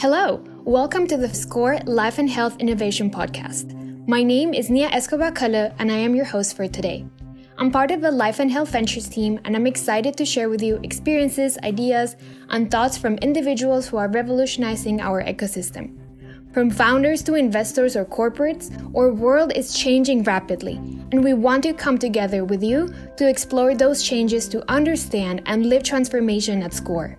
Hello, welcome to the SCOR Life and Health Innovation Podcast. My name is Nia Escobar Kalle, and I am your host for today. I'm part of the Life and Health Ventures team, and I'm excited to share with you experiences, ideas, and thoughts from individuals who are revolutionizing our ecosystem. From founders to investors or corporates, our world is changing rapidly, and we want to come together with you to explore those changes to understand and live transformation at SCOR.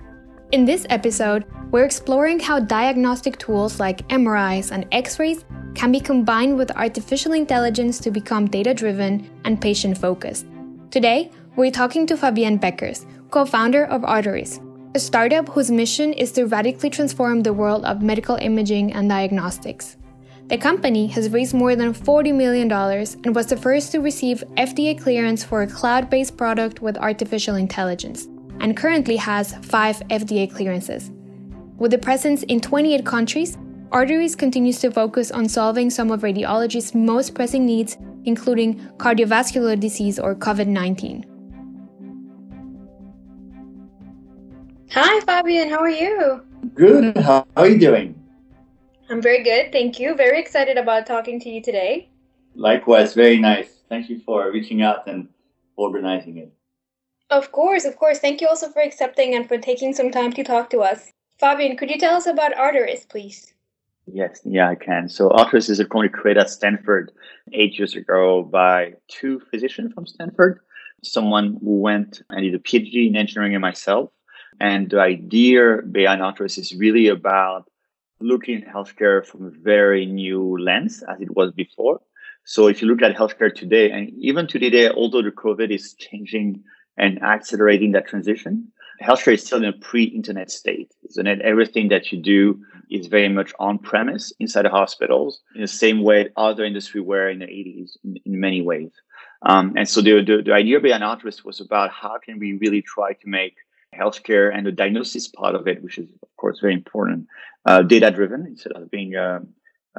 In this episode, we're exploring how diagnostic tools like MRIs and X rays can be combined with artificial intelligence to become data driven and patient focused. Today, we're talking to Fabien Beckers, co founder of Arterys, a startup whose mission is to radically transform the world of medical imaging and diagnostics. The company has raised more than $40 million and was the first to receive FDA clearance for a cloud based product with artificial intelligence, and currently has five FDA clearances. With a presence in 28 countries, Arterys continues to focus on solving some of radiology's most pressing needs, including cardiovascular disease or COVID 19. Hi, Fabien. How are you? Good. How are you doing? I'm very good. Thank you. Very excited about talking to you today. Likewise. Very nice. Thank you for reaching out and organizing it. Of course. Of course. Thank you also for accepting and for taking some time to talk to us. Fabien, could you tell us about Arterys, please? Yes, yeah, I can. So Arterys is a company created at Stanford eight years ago by two physicians from Stanford, someone who went and did a PhD in engineering and myself. And the idea behind Arterys is really about looking at healthcare from a very new lens as it was before. So if you look at healthcare today, and even today, although the COVID is changing and accelerating that transition, healthcare is still in a pre-internet state. So that everything that you do is very much on premise inside the hospitals in the same way other industry were in the 80s in, in many ways. Um, and so the, the, the idea behind Arterys was about how can we really try to make healthcare and the diagnosis part of it, which is of course very important, uh, data driven instead of being uh,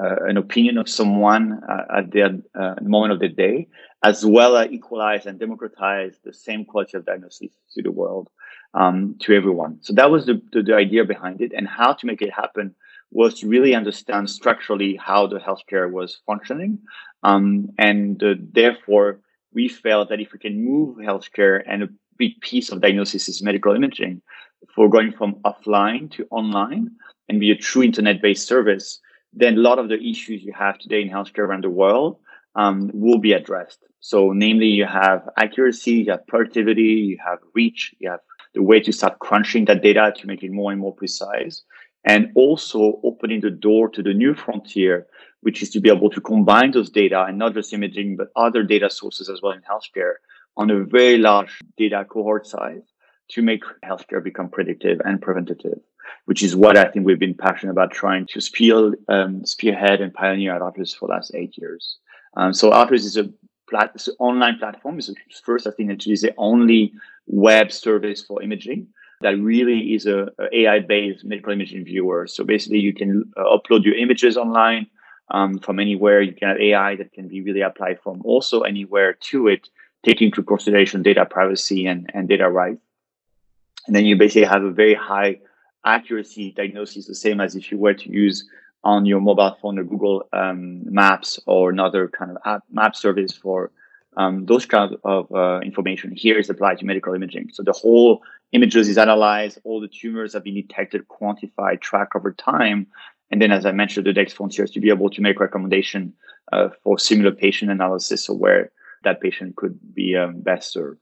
uh, an opinion of someone uh, at the uh, moment of the day, as well as equalize and democratize the same quality of diagnosis to the world, um, to everyone. So that was the, the, the idea behind it, and how to make it happen was to really understand structurally how the healthcare was functioning, um, and uh, therefore we felt that if we can move healthcare and a big piece of diagnosis is medical imaging, for going from offline to online and be a true internet-based service, then a lot of the issues you have today in healthcare around the world um, will be addressed. So, namely, you have accuracy, you have productivity, you have reach, you have the way to start crunching that data to make it more and more precise, and also opening the door to the new frontier, which is to be able to combine those data and not just imaging, but other data sources as well in healthcare on a very large data cohort size to make healthcare become predictive and preventative, which is what I think we've been passionate about trying to spear, um, spearhead and pioneer at Arterys for the last eight years. Um, so Arterys is a plat- online platform. It's first, I think, actually is the only web service for imaging that really is a, a AI-based medical imaging viewer. So basically, you can uh, upload your images online um, from anywhere. You can have AI that can be really applied from also anywhere to it, taking into consideration data privacy and, and data rights. And then you basically have a very high accuracy diagnosis, the same as if you were to use on your mobile phone or Google um, Maps or another kind of app, map service for um, those kind of uh, information. Here is applied to medical imaging. So the whole images is analyzed, all the tumors have been detected, quantified, tracked over time. And then, as I mentioned, the next frontier is to be able to make recommendation uh, for similar patient analysis or where that patient could be um, best served.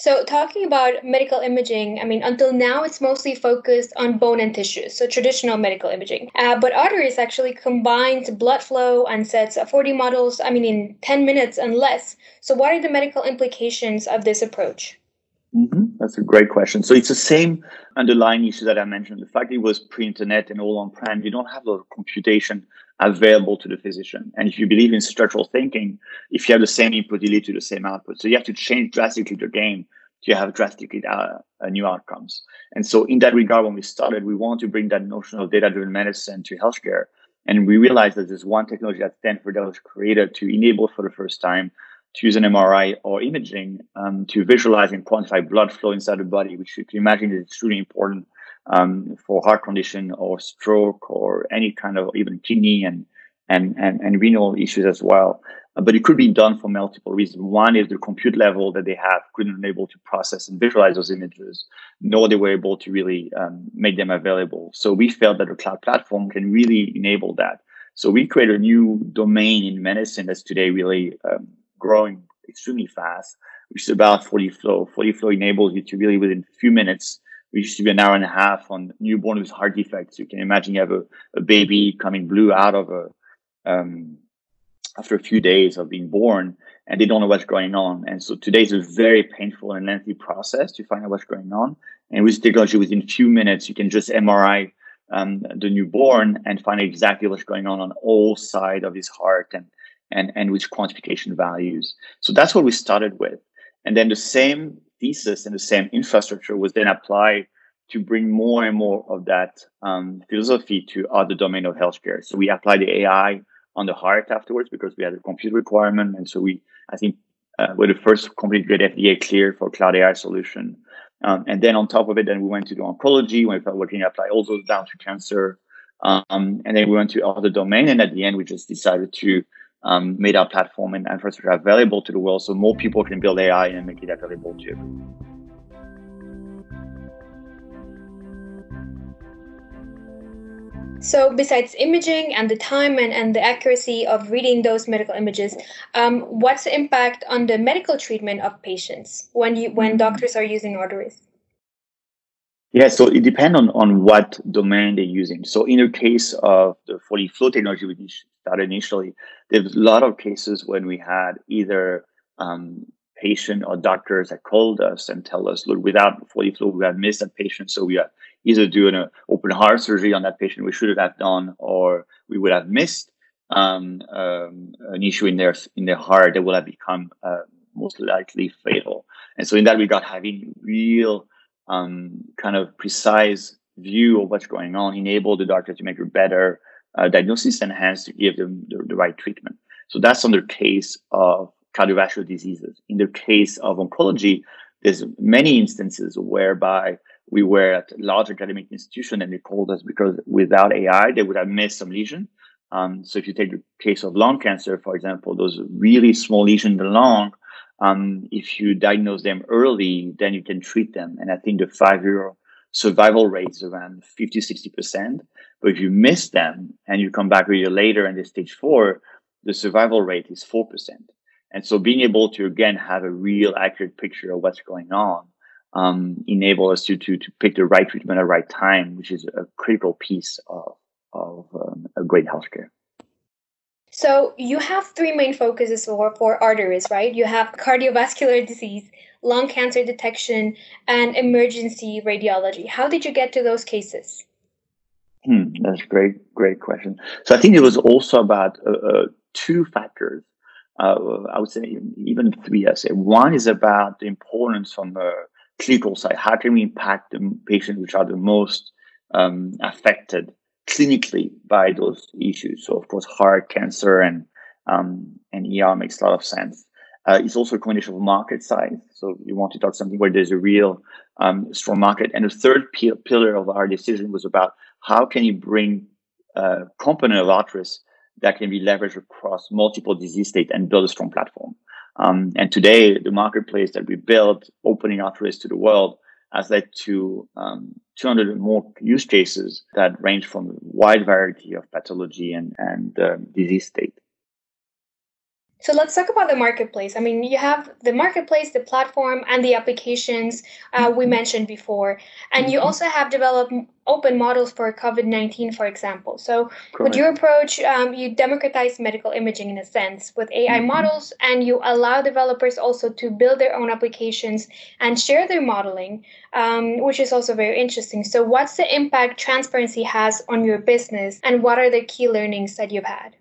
So, talking about medical imaging, I mean, until now it's mostly focused on bone and tissues, so traditional medical imaging. Uh, but Arterys actually combines blood flow and sets 4D models, I mean, in 10 minutes and less. So, what are the medical implications of this approach? Mm-hmm. That's a great question. So, it's the same underlying issue that I mentioned. The fact it was pre internet and all on prem, you don't have a lot of computation available to the physician. And if you believe in structural thinking, if you have the same input, you lead to the same output. So you have to change drastically the game to have drastically uh, new outcomes. And so in that regard, when we started, we wanted to bring that notion of data-driven medicine to healthcare. And we realized that there's one technology at Stanford that was created to enable for the first time to use an MRI or imaging um, to visualize and quantify blood flow inside the body, which you can imagine is extremely important um, for heart condition or stroke or any kind of even kidney and and and, and renal issues as well. Uh, but it could be done for multiple reasons. One is the compute level that they have couldn't able to process and visualize those images, nor they were able to really um, make them available. So we felt that a cloud platform can really enable that. So we created a new domain in medicine that's today really um, growing extremely fast, which is about 4D Flow. 40Flow enables you to really within a few minutes, we used to be an hour and a half on newborn with heart defects. You can imagine you have a, a baby coming blue out of a um, after a few days of being born and they don't know what's going on. And so today is a very painful and lengthy process to find out what's going on. And with technology, within a few minutes, you can just MRI um, the newborn and find exactly what's going on on all side of his heart and, and, and which quantification values. So that's what we started with. And then the same thesis and the same infrastructure was then applied to bring more and more of that um, philosophy to other domain of healthcare. So we applied the AI on the heart afterwards because we had a compute requirement. And so we, I think, uh, were the first company to get FDA cleared for cloud AI solution. Um, and then on top of it, then we went to the oncology. We started working apply also down to cancer. Um, and then we went to other domain. And at the end, we just decided to um, make our platform and infrastructure available to the world so more people can build AI and make it available to everyone. So, besides imaging and the time and, and the accuracy of reading those medical images, um, what's the impact on the medical treatment of patients when you when mm-hmm. doctors are using Arterys? Yeah, so it depends on, on what domain they're using. So in the case of the 4D Flow technology we started initially, there's a lot of cases when we had either um, patient or doctors that called us and tell us, look, without 4D Flow, we have missed that patient. So we are either doing an open heart surgery on that patient we should have done, or we would have missed um, um, an issue in their in their heart that would have become uh, most likely fatal. And so in that regard, having real um, kind of precise view of what's going on enable the doctor to make a better uh, diagnosis and hence to give them the, the right treatment. So that's on the case of cardiovascular diseases. In the case of oncology, there's many instances whereby we were at large academic institution and they called us because without AI, they would have missed some lesion. Um, so if you take the case of lung cancer, for example, those really small lesions in the lung, um, if you diagnose them early, then you can treat them. And I think the five year survival rate is around 50, 60%. But if you miss them and you come back a year later and they're stage four, the survival rate is 4%. And so being able to again have a real accurate picture of what's going on um, enable us to, to to pick the right treatment at the right time, which is a critical piece of of um, a great healthcare. So you have three main focuses for for Arterys, right? You have cardiovascular disease, lung cancer detection, and emergency radiology. How did you get to those cases? Hmm, that's a great, great question. So I think it was also about uh, uh, two factors uh, I would say even three. I say one is about the importance from the clinical side. How can we impact the patients which are the most um, affected clinically by those issues? So of course, heart cancer and um, and ER makes a lot of sense. Uh, it's also a combination of market size. So you want to talk something where there's a real um, strong market. And the third p- pillar of our decision was about how can you bring a uh, component of Arterys that can be leveraged across multiple disease states and build a strong platform. Um, and today, the marketplace that we built, opening Arterys to the world, has led to um, 200 more use cases that range from a wide variety of pathology and, and uh, disease state. So let's talk about the marketplace. I mean, you have the marketplace, the platform, and the applications uh, we mm-hmm. mentioned before. And mm-hmm. you also have developed open models for COVID 19, for example. So, Correct. with your approach, um, you democratize medical imaging in a sense with AI mm-hmm. models, and you allow developers also to build their own applications and share their modeling, um, which is also very interesting. So, what's the impact transparency has on your business, and what are the key learnings that you've had?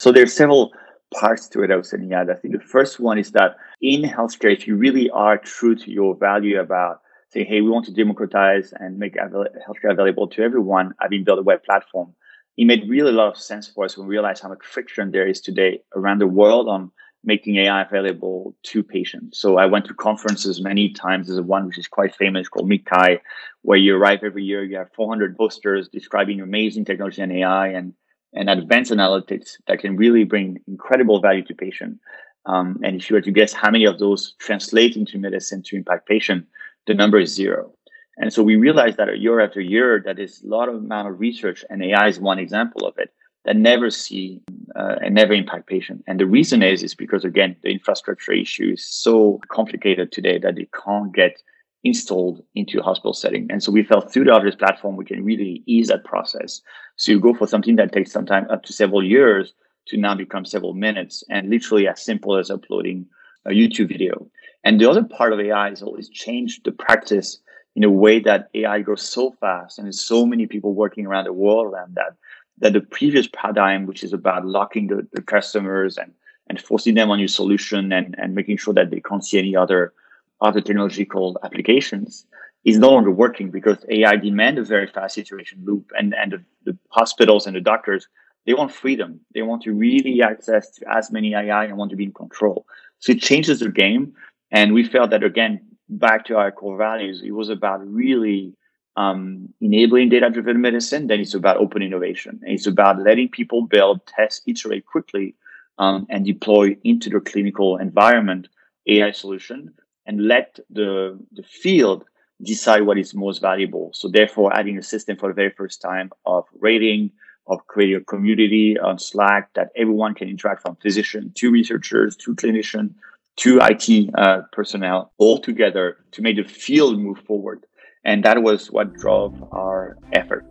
So there's several parts to it I was saying. I think the first one is that in healthcare, if you really are true to your value about saying, hey, we want to democratize and make healthcare available to everyone, having built a web platform, it made really a lot of sense for us when we realized how much friction there is today around the world on making AI available to patients. So I went to conferences many times. There's one which is quite famous called MICCAI, where you arrive every year, you have 400 posters describing amazing technology and AI and, and advanced analytics that can really bring incredible value to patient. Um, and if you were to guess how many of those translate into medicine to impact patient, the number is zero. And so we realized that year after year, that is a lot of amount of research, and AI is one example of it that never see uh, and never impact patient. And the reason is is because again the infrastructure issue is so complicated today that they can't get installed into a hospital setting. And so we felt through the Arterys platform we can really ease that process. So you go for something that takes sometimes up to several years to now become several minutes and literally as simple as uploading a YouTube video. And the other part of AI is always changed the practice in a way that AI grows so fast and there's so many people working around the world around that that the previous paradigm, which is about locking the, the customers and, and forcing them on your solution and, and making sure that they can't see any other other technological applications, is no longer working because AI demand a very fast iteration loop and, and the, the hospitals and the doctors, they want freedom. They want to really access to as many AI and want to be in control. So it changes the game. And we felt that again, back to our core values, it was about really um, enabling data driven medicine, then it's about open innovation. It's about letting people build, test, iterate quickly, um, and deploy into the clinical environment AI solution and let the, the field decide what is most valuable. So, therefore, adding a system for the very first time of rating, of creating a community on Slack that everyone can interact from physician to researchers to clinician to IT uh, personnel all together to make the field move forward. And that was what drove our effort.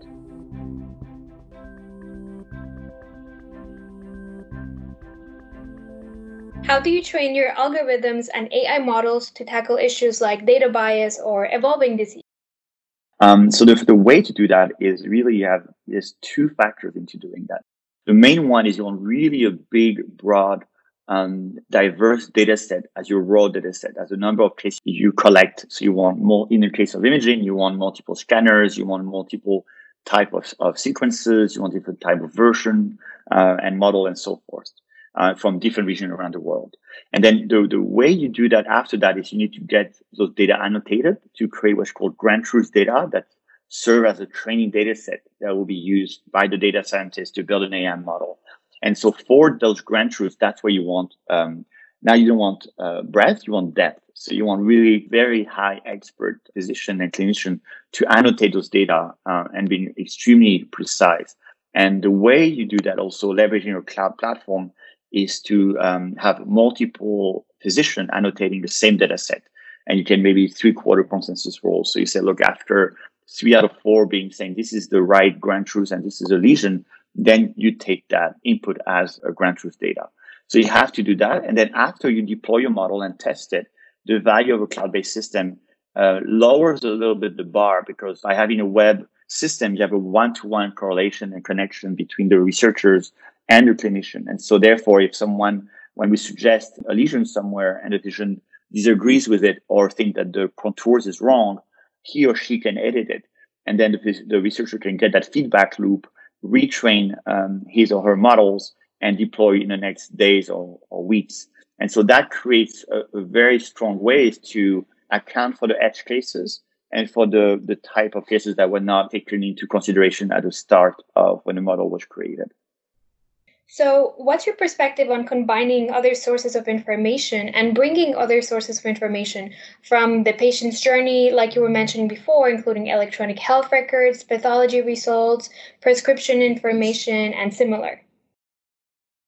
How do you train your algorithms and AI models to tackle issues like data bias or evolving disease? Um, so the, the way to do that is really you have there's two factors into doing that. The main one is you want really a big, broad um, diverse data set as your raw data set, as the number of cases you collect. So you want more in the case of imaging, you want multiple scanners, you want multiple type of, of sequences, you want different type of version uh, and model and so forth uh, from different regions around the world. And then the, the way you do that after that is you need to get those data annotated to create what's called ground truth data that serve as a training data set that will be used by the data scientists to build an AI model. And so for those ground truths, that's where you want. Um, now you don't want uh, breadth, you want depth. So you want really very high expert physician and clinician to annotate those data uh, and being extremely precise. And the way you do that, also leveraging your cloud platform, is to um, have multiple physician annotating the same data set. And you can maybe three quarter consensus rule. So you say, look, after three out of four being saying this is the right ground truth and this is a lesion, then you take that input as a ground truth data. So you have to do that. And then after you deploy your model and test it, the value of a cloud-based system uh, lowers a little bit the bar because by having a web system, you have a one-to-one correlation and connection between the researchers and the clinician. And so therefore, if someone, when we suggest a lesion somewhere and the physician disagrees with it or think that the contours is wrong, he or she can edit it. And then the, the researcher can get that feedback loop retrain um, his or her models and deploy in the next days or, or weeks. And so that creates a, a, very strong ways to account for the edge cases and for the, the type of cases that were not taken into consideration at the start of when the model was created. So, what's your perspective on combining other sources of information and bringing other sources of information from the patient's journey, like you were mentioning before, including electronic health records, pathology results, prescription information, and similar?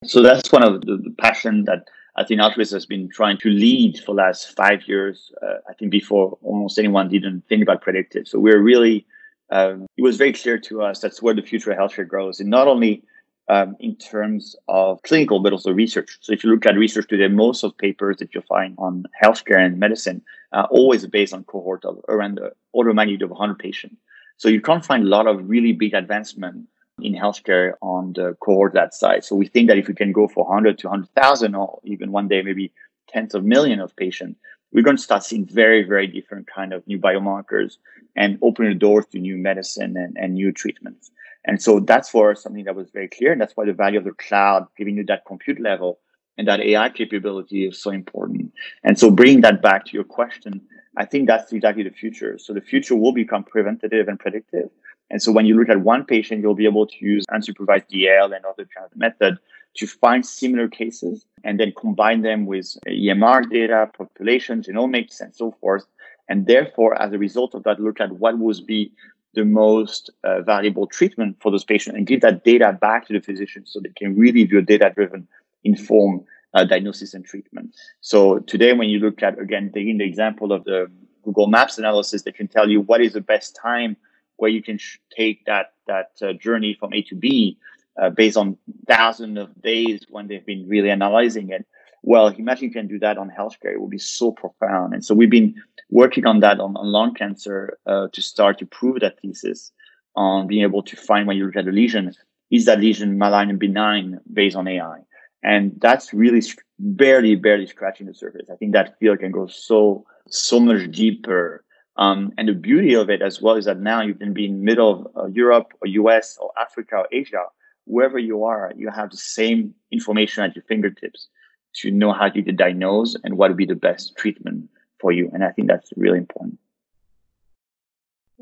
So, that's one of the, the passion that I think Arterys has been trying to lead for the last five years. Uh, I think before almost anyone didn't think about predictive. So, we're really, um, it was very clear to us that's where the future of healthcare grows. And not only um, in terms of clinical, but also research. So if you look at research today, most of papers that you find on healthcare and medicine are always based on cohort of around the order of magnitude of 100 patients. So you can't find a lot of really big advancement in healthcare on the cohort that size. So we think that if we can go for 100 to 100,000 or even one day maybe tens of millions of patients, we're going to start seeing very, very different kind of new biomarkers and opening the doors to new medicine and, and new treatments. And so that's for something that was very clear. And that's why the value of the cloud, giving you that compute level, and that AI capability is so important. And so bringing that back to your question, I think that's exactly the future. So the future will become preventative and predictive. And so when you look at one patient, you'll be able to use unsupervised DL and other kind of method to find similar cases and then combine them with EMR data, population, genomics, and so forth. And therefore, as a result of that, look at what would be the most uh, valuable treatment for those patients and give that data back to the physician so they can really do a data driven inform uh, diagnosis and treatment. So today, when you look at, again, taking the example of the Google Maps analysis, they can tell you what is the best time where you can sh- take that, that uh, journey from A to B uh, based on thousands of days when they've been really analyzing it. Well, imagine you can do that on healthcare. It would be so profound. And so we've been working on that on, on lung cancer uh, to start to prove that thesis on being able to find when you look at a lesion, is that lesion malign and benign based on AI? And that's really barely, barely scratching the surface. I think that field can go so, so much deeper. Um, and the beauty of it as well is that now you can be in middle of uh, Europe or US or Africa or Asia, wherever you are, you have the same information at your fingertips to know how to diagnose and what would be the best treatment for you. And I think that's really important.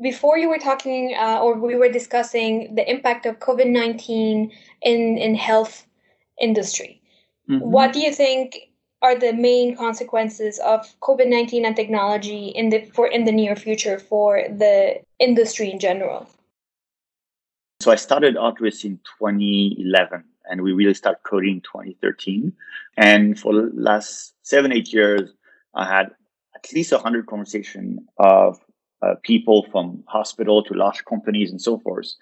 Before you were talking, uh, or we were discussing the impact of COVID nineteen in in health industry. Mm-hmm. What do you think are the main consequences of COVID nineteen and technology in the for in the near future for the industry in general? So I started Arterys in 2011, and we really started coding in 2013. And for the last seven eight years, I had at least 100 conversations of uh, people from hospital to large companies and so forth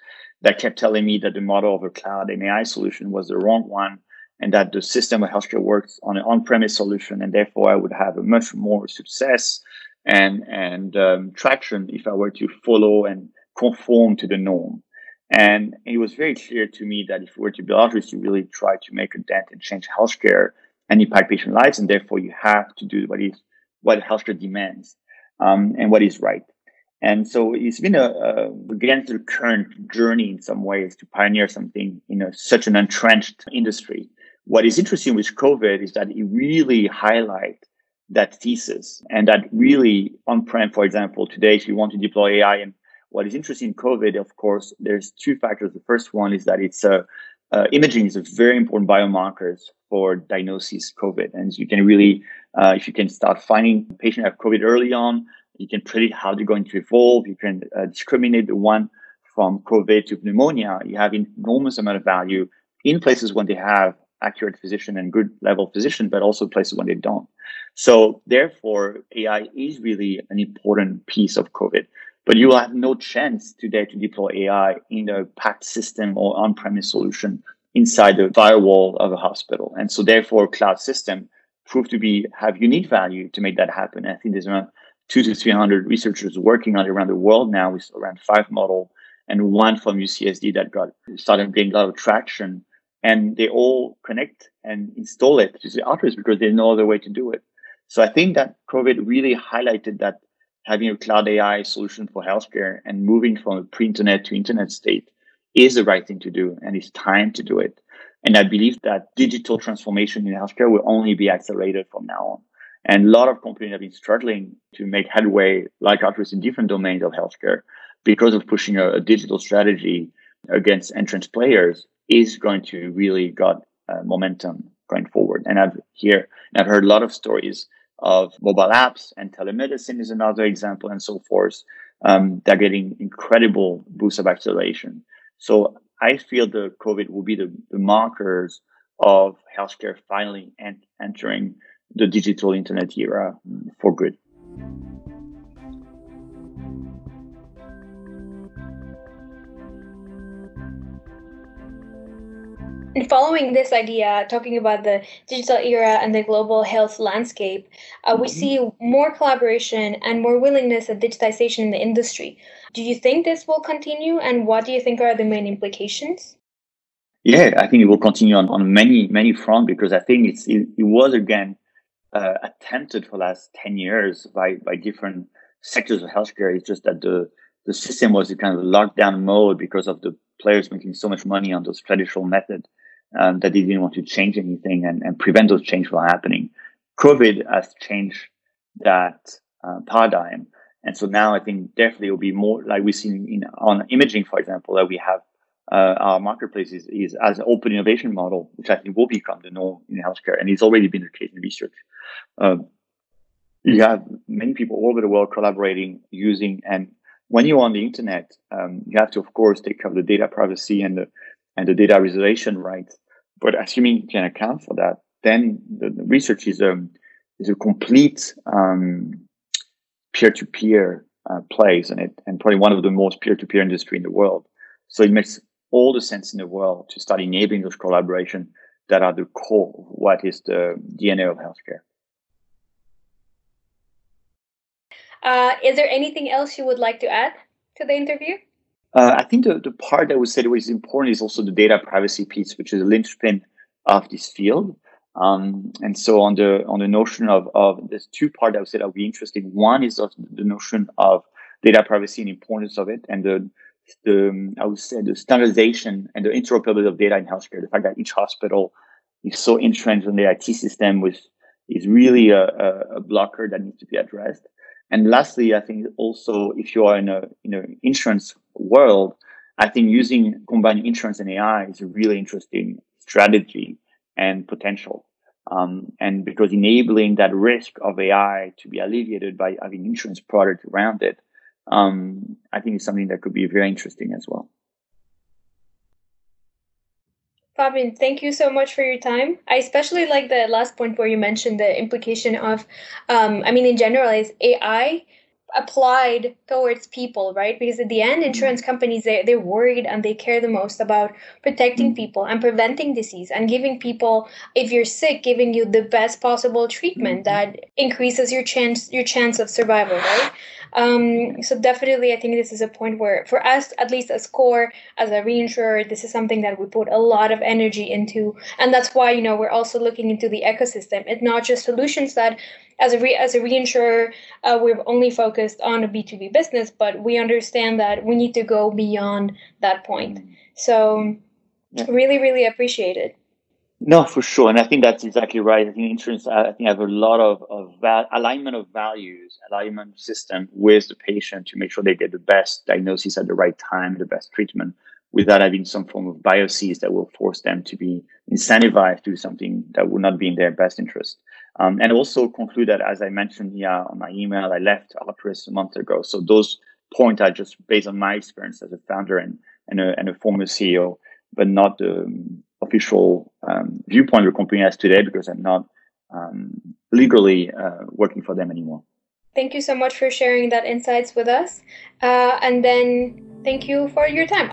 that kept telling me that the model of a cloud and AI solution was the wrong one and that the system of healthcare works on an on-premise solution and therefore I would have a much more success and and um, traction if I were to follow and conform to the norm. And it was very clear to me that if we were to build Arterys, you really try to make a dent and change healthcare and impact patient lives, and therefore you have to do what is what healthcare demands um, and what is right. And so it's been a, a against the current journey in some ways to pioneer something in a, such an entrenched industry. What is interesting with COVID is that it really highlight that thesis and that really on-prem, for example, today, if you want to deploy AI and what is interesting in COVID, of course, there's two factors. The first one is that it's a uh, imaging is a very important biomarkers for diagnosis COVID, and you can really, uh, if you can start finding patient have COVID early on, you can predict how they're going to evolve. You can uh, discriminate the one from COVID to pneumonia. You have enormous amount of value in places when they have accurate physician and good level physician, but also places when they don't. So therefore, AI is really an important piece of COVID. But you will have no chance today to deploy AI in a PACS system or on-premise solution inside the firewall of a hospital. And so therefore cloud system proved to be have unique value to make that happen. I think there's around two to 300 researchers working on it around the world now with around five model and one from UCSD that got started getting a lot of traction. And they all connect and install it to the Arterys because there's no other way to do it. So I think that COVID really highlighted that having a cloud AI solution for healthcare and moving from a pre-internet to internet state is the right thing to do, and it's time to do it. And I believe that digital transformation in healthcare will only be accelerated from now on. And a lot of companies have been struggling to make headway, like Arterys, in different domains of healthcare because of pushing a, a digital strategy against entrance players is going to really got uh, momentum going forward. And I've here, I've heard a lot of stories of mobile apps and telemedicine is another example and so forth. Um, they're getting incredible boost of acceleration. So I feel the COVID will be the, the markers of healthcare finally and entering the digital internet era for good. Following this idea, talking about the digital era and the global health landscape, uh, we mm-hmm. see more collaboration and more willingness of digitization in the industry. Do you think this will continue, and what do you think are the main implications? Yeah, I think it will continue on, on many, many fronts because I think it's, it, it was again uh, attempted for the last 10 years by, by different sectors of healthcare. It's just that the, the system was in kind of lockdown mode because of the players making so much money on those traditional method um, that they didn't want to change anything and, and prevent those changes from happening. COVID has changed that uh, paradigm. And so now I think definitely it will be more like we've seen in, on imaging, for example, that we have uh, our marketplace is, is as an open innovation model, which I think will become the norm in healthcare. And it's already been the case in research. Um, you have many people all over the world collaborating using and when you're on the internet um, you have to of course take care of the data privacy and the and the data reservation rights. But assuming you can account for that then the, the research is a is a complete um, peer-to-peer uh, place and it and probably one of the most peer-to-peer industry in the world. So it makes all the sense in the world to start enabling those collaboration that are the core of what is the dna of healthcare Uh, is there anything else you would like to add to the interview? Uh, I think the, the part that would say was important is also the data privacy piece, which is a linchpin of this field. Um, and so on the on the notion of, of there's two parts I would say that would be interesting. One is of the notion of data privacy and importance of it, and the the I would say the standardization and the interoperability of data in healthcare. The fact that each hospital is so entrenched in the IT system with is really a, a, blocker that needs to be addressed. And lastly, I think also if you are in a in an insurance world, I think using combining insurance and AI is a really interesting strategy and potential. Um, and because enabling that risk of AI to be alleviated by having insurance product around it, um, I think is something that could be very interesting as well. Fabien, thank you so much for your time. I especially like the last point where you mentioned the implication of, um, I mean, in general, is AI applied towards people, right? Because at the end, mm-hmm. insurance companies they they're worried and they care the most about protecting mm-hmm. people and preventing disease and giving people, if you're sick, giving you the best possible treatment mm-hmm. that increases your chance your chance of survival, right? Um, so definitely, I think this is a point where, for us, at least as SCOR, as a reinsurer, this is something that we put a lot of energy into, and that's why you know we're also looking into the ecosystem. It's not just solutions that, as a re- as a reinsurer, uh, we're only focused on a B two B business, but we understand that we need to go beyond that point. So, really, really appreciate it. No, for sure, and I think that's exactly right. I think insurance, I think, have a lot of, of val- alignment of values, alignment system with the patient to make sure they get the best diagnosis at the right time, the best treatment, without having some form of biases that will force them to be incentivized to do something that would not be in their best interest. Um, and also conclude that, as I mentioned here on my email, I left Arterys a month ago. So those points are just based on my experience as a founder and, and, a, and a former CEO, but not the official um, viewpoint your company has today because I'm not um, legally uh, working for them anymore. Thank you so much for sharing that insights with us. Uh, and then thank you for your time.